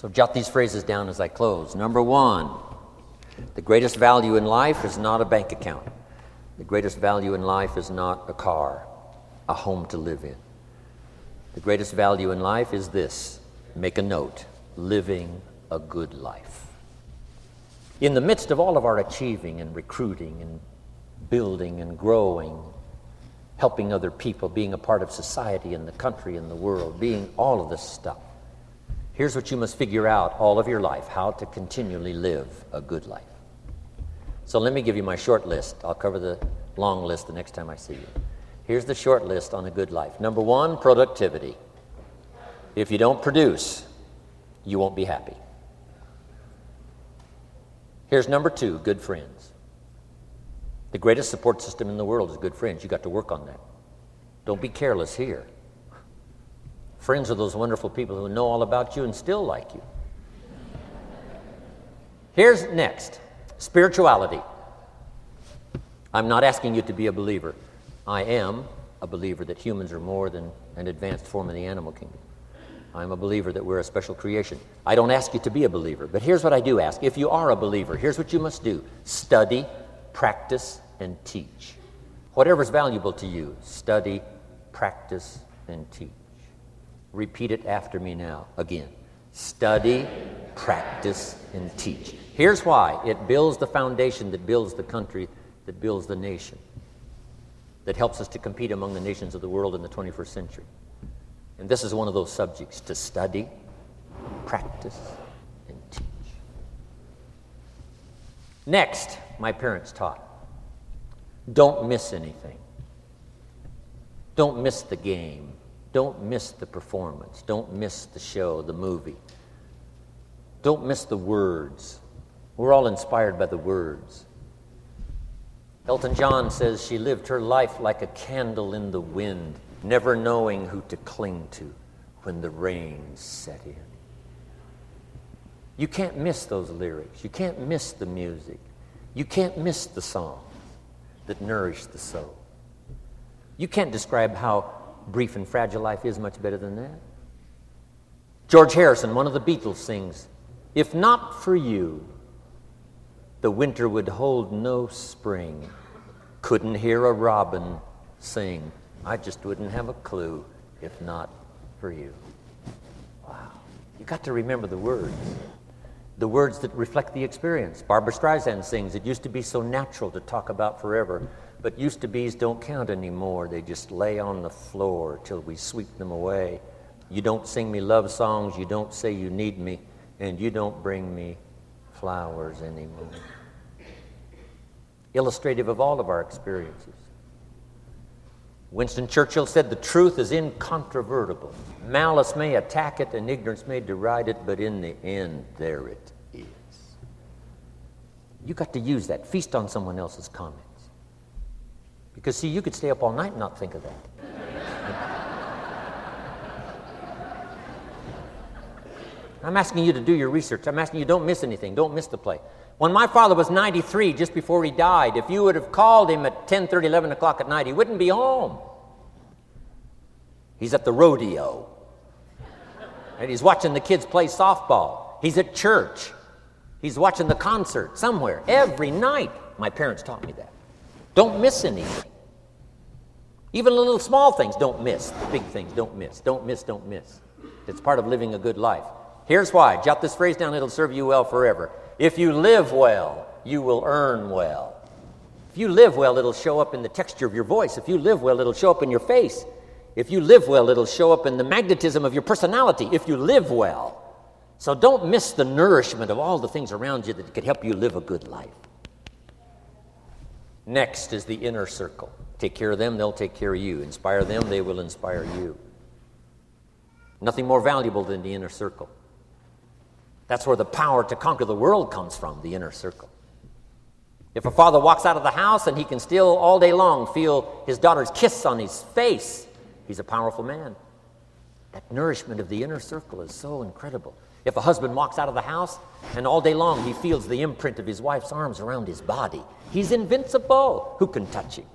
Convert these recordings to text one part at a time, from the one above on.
So jot these phrases down as I close. Number one, the greatest value in life is not a bank account. The greatest value in life is not a car, a home to live in. The greatest value in life is this make a note living a good life. In the midst of all of our achieving and recruiting and building and growing, helping other people, being a part of society and the country and the world, being all of this stuff, here's what you must figure out all of your life how to continually live a good life. So let me give you my short list. I'll cover the long list the next time I see you. Here's the short list on a good life. Number one, productivity. If you don't produce, you won't be happy. Here's number two good friends. The greatest support system in the world is good friends. You got to work on that. Don't be careless here. Friends are those wonderful people who know all about you and still like you. Here's next spirituality. I'm not asking you to be a believer. I am a believer that humans are more than an advanced form of the animal kingdom. I'm a believer that we're a special creation. I don't ask you to be a believer, but here's what I do ask. If you are a believer, here's what you must do study, practice, and teach. Whatever's valuable to you, study, practice, and teach. Repeat it after me now again. Study, practice, and teach. Here's why it builds the foundation that builds the country, that builds the nation, that helps us to compete among the nations of the world in the 21st century. And this is one of those subjects to study, practice, and teach. Next, my parents taught don't miss anything. Don't miss the game. Don't miss the performance. Don't miss the show, the movie. Don't miss the words. We're all inspired by the words. Elton John says she lived her life like a candle in the wind never knowing who to cling to when the rain set in. You can't miss those lyrics. You can't miss the music. You can't miss the songs that nourish the soul. You can't describe how brief and fragile life is much better than that. George Harrison, one of the Beatles, sings, If not for you, the winter would hold no spring. Couldn't hear a robin sing. I just wouldn't have a clue if not for you. Wow. You got to remember the words. The words that reflect the experience. Barbra Streisand sings, It used to be so natural to talk about forever, but used to be's don't count anymore. They just lay on the floor till we sweep them away. You don't sing me love songs, you don't say you need me, and you don't bring me flowers anymore. Illustrative of all of our experiences. Winston Churchill said, The truth is incontrovertible. Malice may attack it and ignorance may deride it, but in the end, there it is. You got to use that. Feast on someone else's comments. Because, see, you could stay up all night and not think of that. I'm asking you to do your research. I'm asking you don't miss anything. Don't miss the play. When my father was 93, just before he died, if you would have called him at 10, 30, 11 o'clock at night, he wouldn't be home. He's at the rodeo. And he's watching the kids play softball. He's at church. He's watching the concert somewhere every night. My parents taught me that. Don't miss anything. Even little small things, don't miss. Big things, don't miss. Don't miss, don't miss. It's part of living a good life. Here's why. Jot this phrase down, it'll serve you well forever. If you live well, you will earn well. If you live well, it'll show up in the texture of your voice. If you live well, it'll show up in your face. If you live well, it'll show up in the magnetism of your personality. If you live well. So don't miss the nourishment of all the things around you that could help you live a good life. Next is the inner circle. Take care of them, they'll take care of you. Inspire them, they will inspire you. Nothing more valuable than the inner circle. That's where the power to conquer the world comes from, the inner circle. If a father walks out of the house and he can still all day long feel his daughter's kiss on his face, he's a powerful man. That nourishment of the inner circle is so incredible. If a husband walks out of the house and all day long he feels the imprint of his wife's arms around his body, he's invincible. Who can touch him?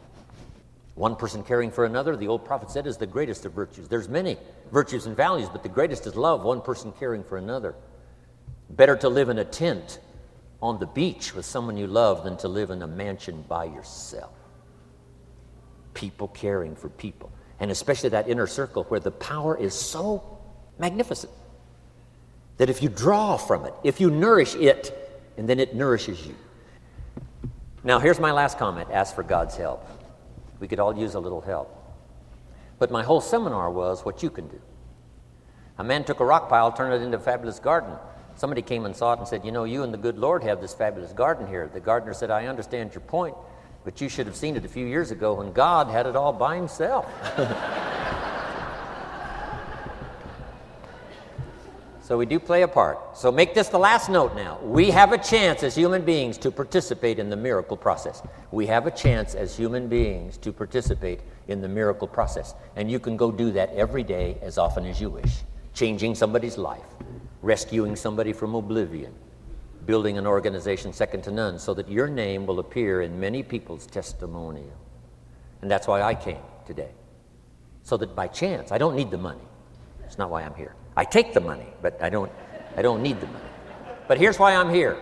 One person caring for another, the old prophet said, is the greatest of virtues. There's many virtues and values, but the greatest is love, one person caring for another. Better to live in a tent on the beach with someone you love than to live in a mansion by yourself. People caring for people, and especially that inner circle where the power is so magnificent that if you draw from it, if you nourish it, and then it nourishes you. Now, here's my last comment ask for God's help. We could all use a little help. But my whole seminar was what you can do. A man took a rock pile, turned it into a fabulous garden. Somebody came and saw it and said, You know, you and the good Lord have this fabulous garden here. The gardener said, I understand your point, but you should have seen it a few years ago when God had it all by himself. so we do play a part. So make this the last note now. We have a chance as human beings to participate in the miracle process. We have a chance as human beings to participate in the miracle process. And you can go do that every day as often as you wish, changing somebody's life rescuing somebody from oblivion, building an organization second to none so that your name will appear in many people's testimonial. And that's why I came today. So that by chance, I don't need the money. That's not why I'm here. I take the money, but I don't, I don't need the money. But here's why I'm here.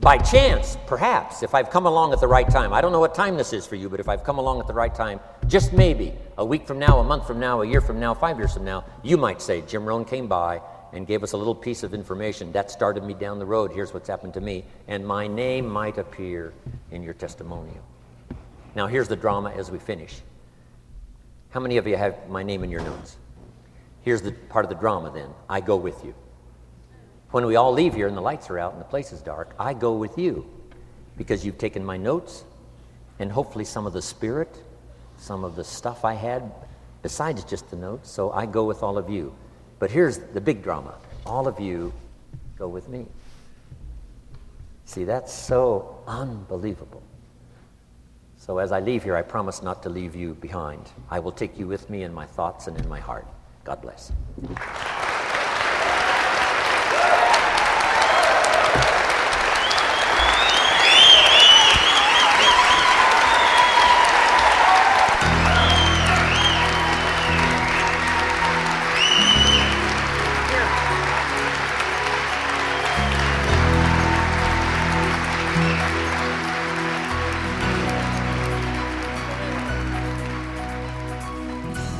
By chance, perhaps, if I've come along at the right time, I don't know what time this is for you, but if I've come along at the right time, just maybe a week from now, a month from now, a year from now, five years from now, you might say, Jim Rohn came by and gave us a little piece of information. That started me down the road. Here's what's happened to me. And my name might appear in your testimonial. Now, here's the drama as we finish. How many of you have my name in your notes? Here's the part of the drama then I go with you. When we all leave here and the lights are out and the place is dark, I go with you because you've taken my notes and hopefully some of the spirit, some of the stuff I had besides just the notes. So I go with all of you. But here's the big drama all of you go with me. See, that's so unbelievable. So as I leave here, I promise not to leave you behind. I will take you with me in my thoughts and in my heart. God bless.